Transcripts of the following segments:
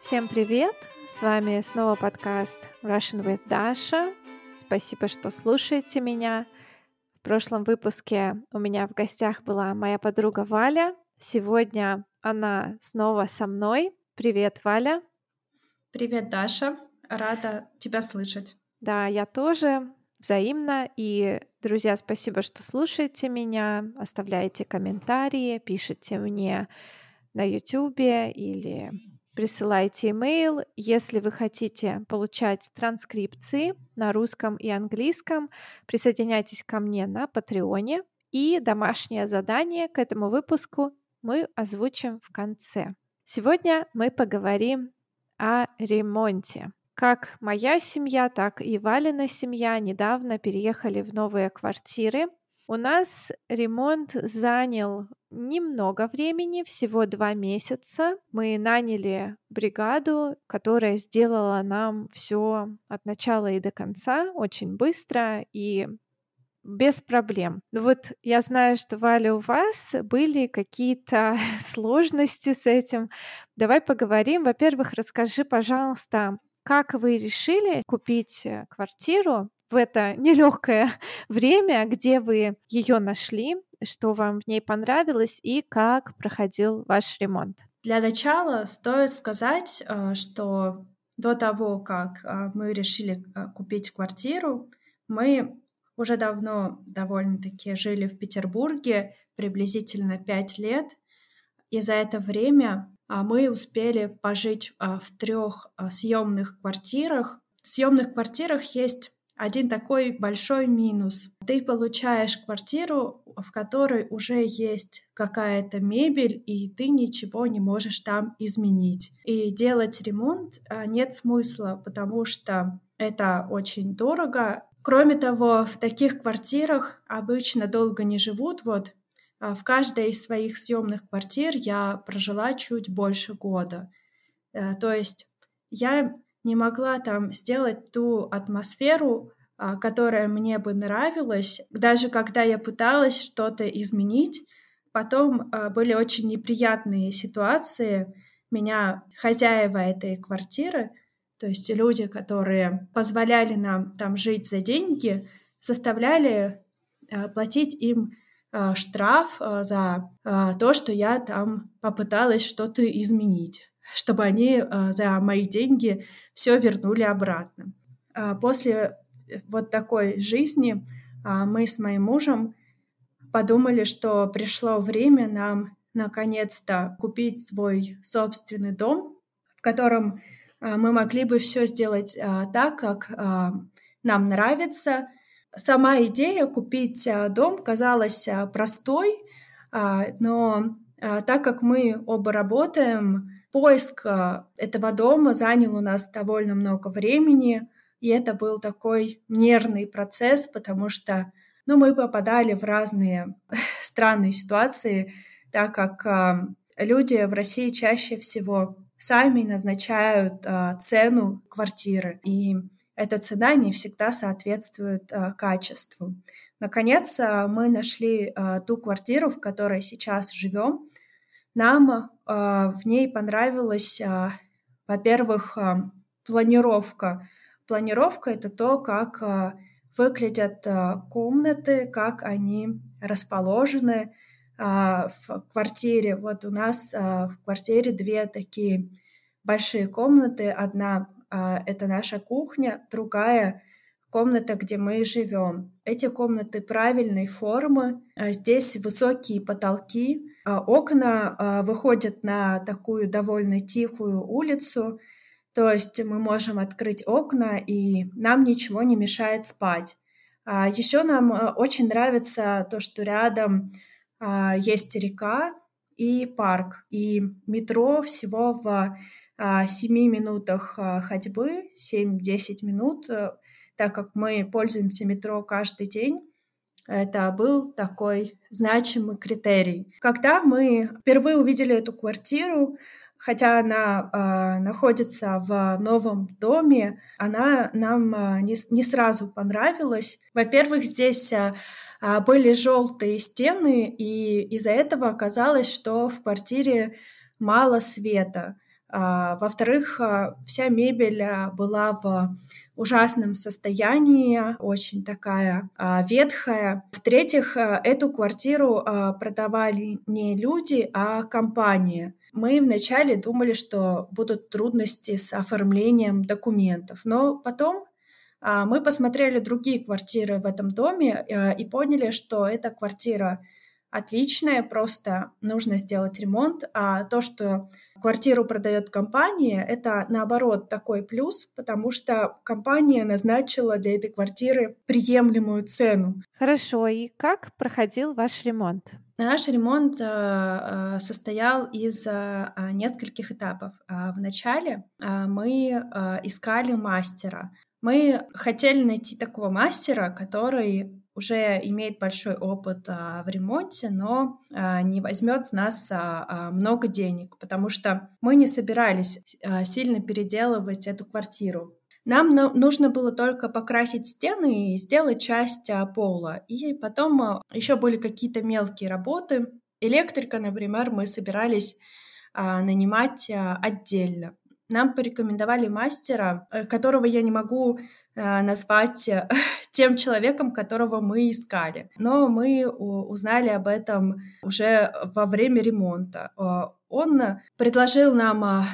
Всем привет! С вами снова подкаст Russian with Dasha. Спасибо, что слушаете меня. В прошлом выпуске у меня в гостях была моя подруга Валя. Сегодня она снова со мной. Привет, Валя. Привет, Даша. Рада тебя слышать. Да, я тоже взаимно. И, друзья, спасибо, что слушаете меня, оставляете комментарии, пишите мне на YouTube или присылайте имейл. Если вы хотите получать транскрипции на русском и английском, присоединяйтесь ко мне на Патреоне. И домашнее задание к этому выпуску мы озвучим в конце. Сегодня мы поговорим о ремонте. Как моя семья, так и Валина семья недавно переехали в новые квартиры. У нас ремонт занял немного времени, всего два месяца. Мы наняли бригаду, которая сделала нам все от начала и до конца очень быстро и без проблем. Ну вот я знаю, что, Валя, у вас были какие-то сложности с этим. Давай поговорим. Во-первых, расскажи, пожалуйста, как вы решили купить э, квартиру в это нелегкое время, где вы ее нашли, что вам в ней понравилось и как проходил ваш ремонт? Для начала стоит сказать, э, что до того, как э, мы решили купить квартиру, мы уже давно довольно-таки жили в Петербурге, приблизительно пять лет. И за это время а, мы успели пожить а, в трех а, съемных квартирах. В съемных квартирах есть один такой большой минус. Ты получаешь квартиру, в которой уже есть какая-то мебель, и ты ничего не можешь там изменить. И делать ремонт нет смысла, потому что это очень дорого, Кроме того, в таких квартирах обычно долго не живут. Вот а, в каждой из своих съемных квартир я прожила чуть больше года. Э, то есть я не могла там сделать ту атмосферу, а, которая мне бы нравилась, даже когда я пыталась что-то изменить. Потом а, были очень неприятные ситуации. Меня хозяева этой квартиры то есть люди, которые позволяли нам там жить за деньги, заставляли э, платить им штраф за то, что я там попыталась что-то изменить, чтобы они за мои деньги все вернули обратно. После вот такой жизни мы с моим мужем подумали, что пришло время нам наконец-то купить свой собственный дом, в котором а, мы могли бы все сделать а, так, как а, нам нравится. Сама идея купить дом казалась простой, но так как мы оба работаем, поиск этого дома занял у нас довольно много времени, и это был такой нервный процесс, потому что ну, мы попадали в разные странные ситуации, так как люди в России чаще всего сами назначают а, цену квартиры, и эта цена не всегда соответствует а, качеству. Наконец, а, мы нашли а, ту квартиру, в которой сейчас живем. Нам а, в ней понравилась, а, во-первых, а, планировка. Планировка это то, как выглядят комнаты, как они расположены, в квартире. Вот у нас в квартире две такие большие комнаты. Одна это наша кухня, другая комната, где мы живем. Эти комнаты правильной формы. Здесь высокие потолки. Окна выходят на такую довольно тихую улицу. То есть мы можем открыть окна, и нам ничего не мешает спать. Еще нам очень нравится то, что рядом а, есть река и парк, и метро всего в 7 а, минутах а, ходьбы, 7-10 минут, э, так как мы пользуемся метро каждый день, это был такой значимый критерий. Когда мы впервые увидели эту квартиру, хотя она э, находится в новом доме, она нам э, не, не сразу понравилась. Во-первых, здесь э, были желтые стены, и из-за этого оказалось, что в квартире мало света. Во-вторых, вся мебель была в ужасном состоянии, очень такая ветхая. В-третьих, эту квартиру продавали не люди, а компания. Мы вначале думали, что будут трудности с оформлением документов, но потом мы посмотрели другие квартиры в этом доме и поняли, что эта квартира отличная, просто нужно сделать ремонт. А то, что квартиру продает компания, это наоборот такой плюс, потому что компания назначила для этой квартиры приемлемую цену. Хорошо, и как проходил ваш ремонт? Наш ремонт э, э состоял из э, нескольких этапов. Вначале мы искали мастера. Мы хотели найти такого мастера, который уже имеет большой опыт а, в ремонте, но а, не возьмет с нас а, а, много денег, потому что мы не собирались а, сильно переделывать эту квартиру. Нам нужно было только покрасить стены и сделать часть а, пола. И потом еще были какие-то мелкие работы. Электрика, например, мы собирались нанимать отдельно. Нам порекомендовали мастера, э, которого я не могу назвать э, тем человеком, которого мы искали. Но мы узнали об этом уже во время ремонта. А, он предложил нам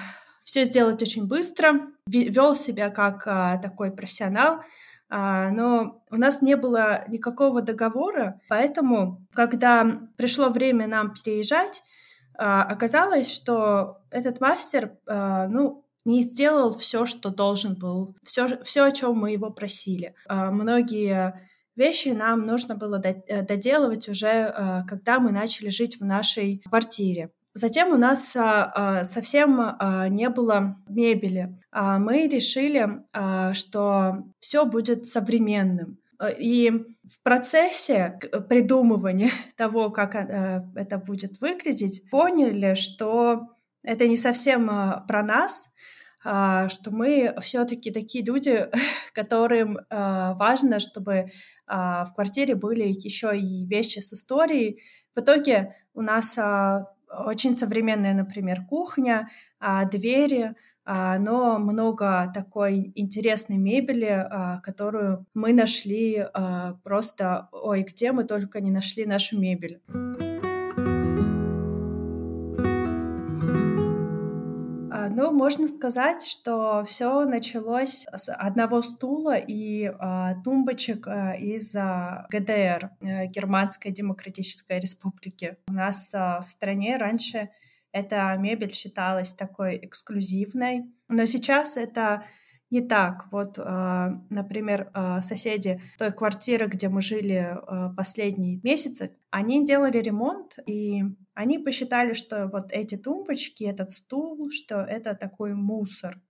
все сделать очень быстро, вел себя как такой профессионал, но у нас не было никакого договора, поэтому, когда пришло время нам переезжать, оказалось, что этот мастер, ну, не сделал все, что должен был, все, все о чем мы его просили. А, многие вещи нам нужно было э, доделывать уже, а, когда мы начали жить в нашей квартире. Затем у нас а, совсем не было мебели. Мы решили, что все будет современным. И в процессе придумывания того, как это будет выглядеть, поняли, что это не совсем про нас, а, что мы все-таки такие люди, которым а, важно, чтобы а, в квартире были еще и вещи с историей. В итоге у нас очень современная, например, кухня, двери, но много такой интересной мебели, которую мы нашли просто, ой, где мы только не нашли нашу мебель. Ну, можно сказать, что все началось с одного стула и э, тумбочек э, из э, ГДР, э, Германской Демократической Республики. У нас э, в стране раньше эта мебель считалась такой эксклюзивной, но сейчас это не так. Вот, например, соседи той квартиры, где мы жили последние месяцы, они делали ремонт, и они посчитали, что вот эти тумбочки, этот стул, что это такой мусор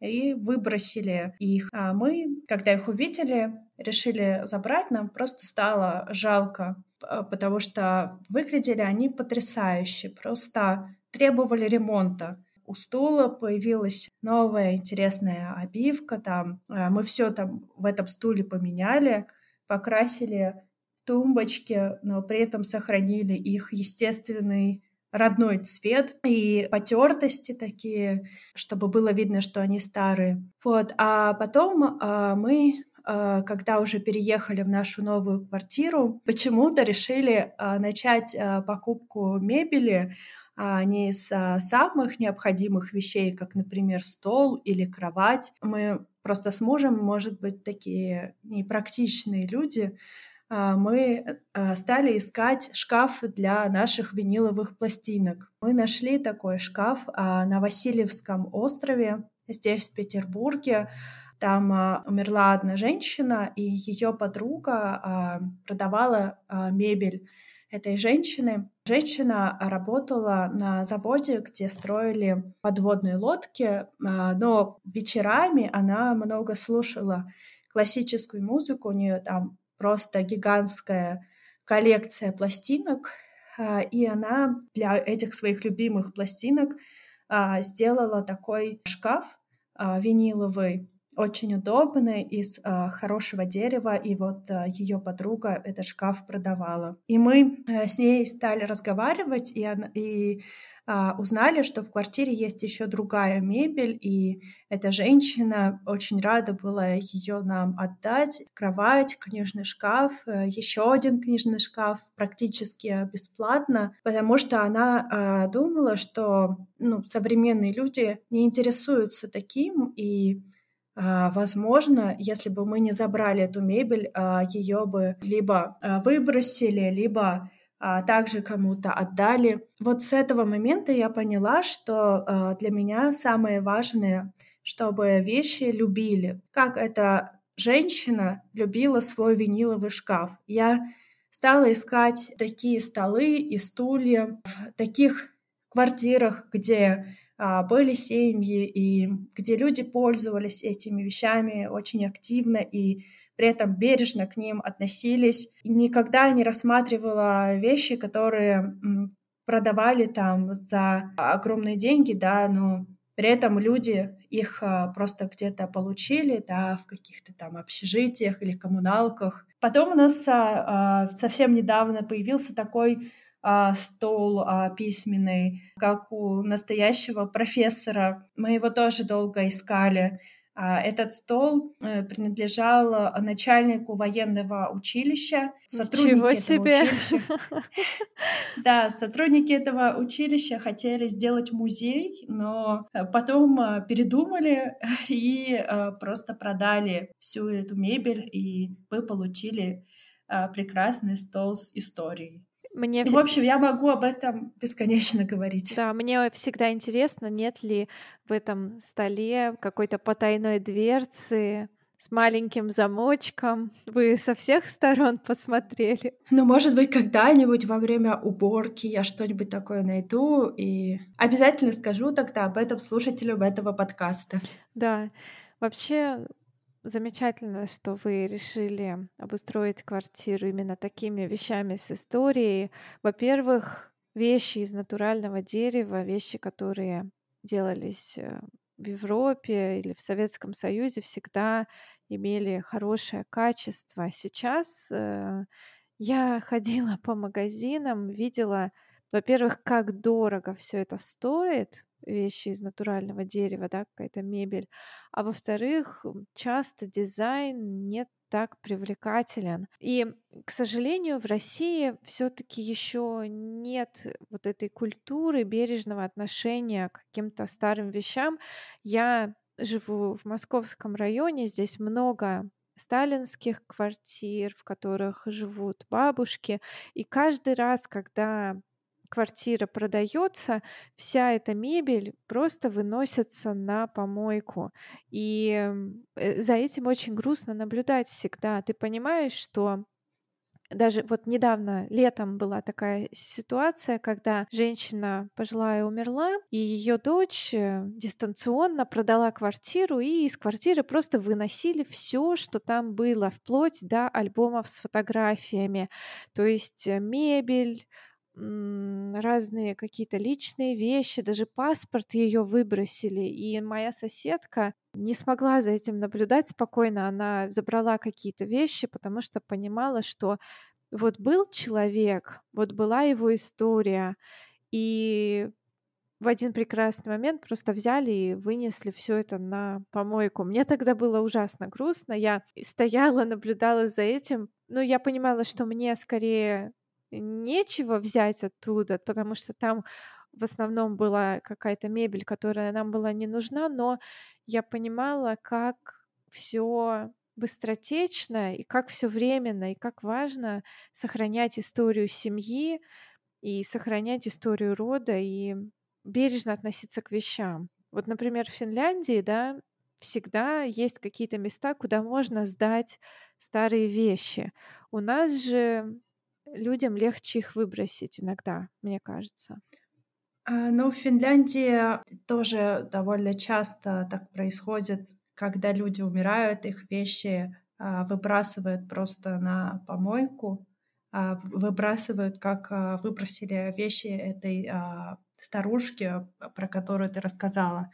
и выбросили их. А мы, когда их увидели, решили забрать, нам просто стало жалко, потому что выглядели они потрясающе, просто требовали ремонта у стула появилась новая интересная обивка, там э, мы все там в этом стуле поменяли, покрасили тумбочки, но при этом сохранили их естественный родной цвет и потертости такие, чтобы было видно, что они старые. Вот, а потом а, мы а, когда уже переехали в нашу новую квартиру, почему-то решили а, начать а, покупку мебели не а, самых необходимых вещей, как, например, стол или кровать. Мы просто с мужем, может быть, такие непрактичные люди, мы а, стали искать шкаф для наших виниловых пластинок. Мы нашли такой шкаф на Васильевском острове, здесь, в Петербурге. Там умерла одна женщина, и ее подруга продавала мебель этой женщины. Женщина работала на заводе, где строили подводные лодки, а, но вечерами она много слушала классическую музыку, у нее там просто гигантская коллекция пластинок, а, и она для этих своих любимых пластинок а, сделала такой шкаф виниловый, очень удобный, из хорошего дерева, и вот ее подруга этот шкаф продавала. И мы э, с ней стали разговаривать, и, она, и а, узнали, что в квартире есть еще другая мебель, и эта женщина очень рада была ее нам отдать. Кровать, книжный шкаф, э, еще один книжный шкаф практически бесплатно, потому что она а, думала, что ну, современные люди не интересуются таким, и а, Возможно, если бы мы не забрали эту мебель, ее бы либо выбросили, либо а, также кому-то отдали. Вот с этого момента я поняла, что а, для меня самое важное, чтобы вещи любили. Как эта женщина любила свой виниловый шкаф. Я стала искать такие столы и стулья в таких квартирах, где а, были семьи и где люди пользовались этими вещами очень активно и при этом бережно к ним относились. Никогда не рассматривала вещи, которые продавали там за огромные деньги, да, но при этом люди их а, просто где-то получили, да, в каких-то там общежитиях или коммуналках. Потом у нас а, а, совсем недавно появился такой стол письменный, как у настоящего профессора. Мы его тоже долго искали. А, этот стол э, принадлежал э, начальнику военного училища. Сотрудники Ничего себе! Училища, да, сотрудники этого училища хотели сделать музей, но э, потом передумали и просто продали всю эту мебель, и мы получили прекрасный стол с историей. Мне... В общем, я могу об этом бесконечно говорить. Да, мне всегда интересно, нет ли в этом столе какой-то потайной дверцы с маленьким замочком. Вы со всех сторон посмотрели. Ну, может быть, когда-нибудь во время уборки я что-нибудь такое найду и обязательно скажу тогда об этом слушателям этого подкаста. Да, вообще Замечательно, что вы решили обустроить квартиру именно такими вещами с историей. Во-первых, вещи из натурального дерева, вещи, которые делались э, в Европе или в Советском Союзе, всегда имели хорошее качество. Сейчас э, я ходила по магазинам, видела, во-первых, как дорого все это стоит, вещи из натурального дерева, да, какая-то мебель. А во-вторых, часто дизайн не так привлекателен. И, к сожалению, в России все-таки еще нет вот этой культуры бережного отношения к каким-то старым вещам. Я живу в московском районе, здесь много сталинских квартир, в которых живут бабушки. И каждый раз, когда квартира продается, вся эта мебель просто выносится на помойку. И э, за этим очень грустно наблюдать всегда. Ты понимаешь, что даже вот недавно летом была такая ситуация, когда женщина пожилая умерла, и ее дочь э, дистанционно продала квартиру, и из квартиры просто выносили все, что там было, вплоть до альбомов с фотографиями. То есть э, мебель, разные какие-то личные вещи, даже паспорт ее выбросили. И моя соседка не смогла за этим наблюдать спокойно. Она забрала какие-то вещи, потому что понимала, что вот был человек, вот была его история, и в один прекрасный момент просто взяли и вынесли все это на помойку. Мне тогда было ужасно грустно. Я стояла, наблюдала за этим. Ну, я понимала, что мне скорее нечего взять оттуда, потому что там в основном была какая-то мебель, которая нам была не нужна, но я понимала, как все быстротечно и как все временно, и как важно сохранять историю семьи и сохранять историю рода и бережно относиться к вещам. Вот, например, в Финляндии, да, всегда есть какие-то места, куда можно сдать старые вещи. У нас же людям легче их выбросить иногда, мне кажется. А, ну, в Финляндии тоже довольно часто так происходит, когда люди умирают, их вещи а, выбрасывают просто на помойку, а, выбрасывают, как выбросили вещи этой старушки, про которую ты рассказала.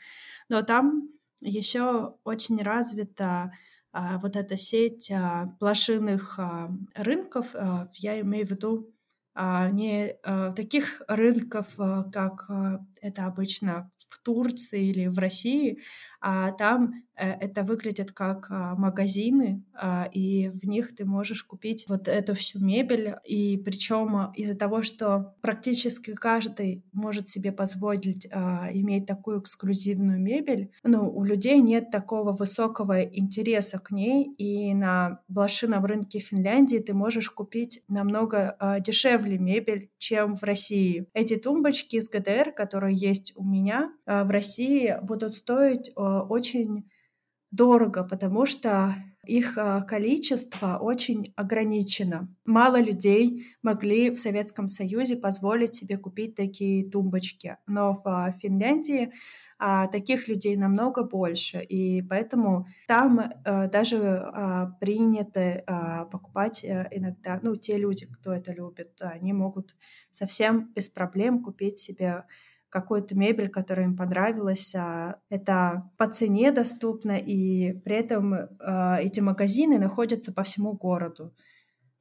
Но там еще очень развита а, вот эта сеть а, блошиных а, рынков, я имею в виду а не а, таких рынков, а, как а, это обычно в Турции или в России, а там э, это выглядит как а, магазины, а, и в них ты можешь купить вот эту всю мебель. И причем из-за того, что практически каждый может себе позволить а, иметь такую эксклюзивную мебель, ну, у людей нет такого высокого интереса к ней, и на блошином рынке Финляндии ты можешь купить намного дешевле мебель, чем в России. Эти тумбочки из ГДР, которые есть у меня, в России будут стоить очень дорого, потому что их а, количество очень ограничено. Мало людей могли в Советском Союзе позволить себе купить такие тумбочки, но в а, Финляндии а, таких людей намного больше, и поэтому там даже принято покупать иногда, ну, те люди, кто это любит, они могут совсем без проблем купить себе какую-то мебель, которая им понравилась. А это по цене доступно, и при этом а, эти магазины находятся по всему городу.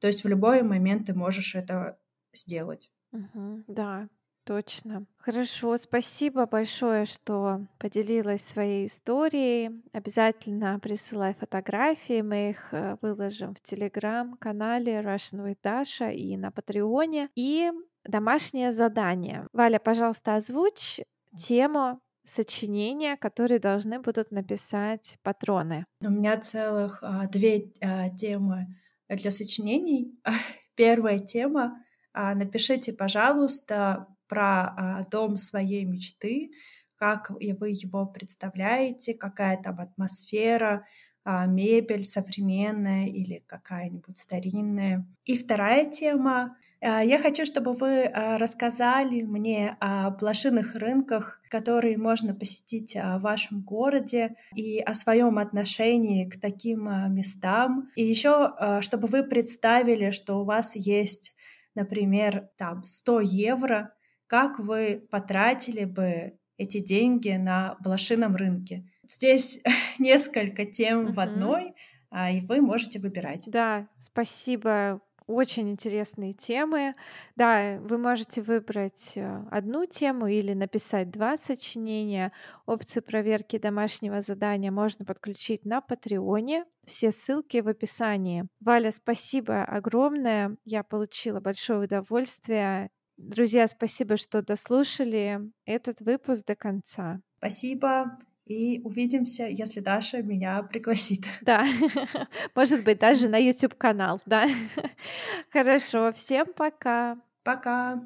То есть в любой момент ты можешь это сделать. Угу, да, точно. Хорошо, спасибо большое, что поделилась своей историей. Обязательно присылай фотографии, мы их э, выложим в телеграм-канале Russian with Dasha и на Патреоне. И домашнее задание. Валя, пожалуйста, озвучь тему сочинения, которые должны будут написать патроны. У меня целых а, две а, темы для сочинений. Первая тема а, напишите, пожалуйста, про а, дом своей мечты, как вы его представляете, какая там атмосфера, а, мебель современная или какая-нибудь старинная. И вторая тема я хочу, чтобы вы а, рассказали мне о блошиных рынках, которые можно посетить а, в вашем городе, и о своем отношении к таким местам. И еще, чтобы вы представили, что у вас есть, например, там 100 евро, как вы потратили бы эти деньги на блошином рынке. Здесь несколько тем uh-huh. в одной, и вы можете выбирать. Да, спасибо очень интересные темы. Да, вы можете выбрать э, одну тему или написать два сочинения. Опцию проверки домашнего задания можно подключить на Патреоне. Все ссылки в описании. Валя, спасибо огромное. Я получила большое удовольствие. Друзья, спасибо, что дослушали этот выпуск до конца. Спасибо. И увидимся, если Даша меня пригласит. Да, может быть, даже на YouTube-канал, да. Хорошо, всем пока. Пока.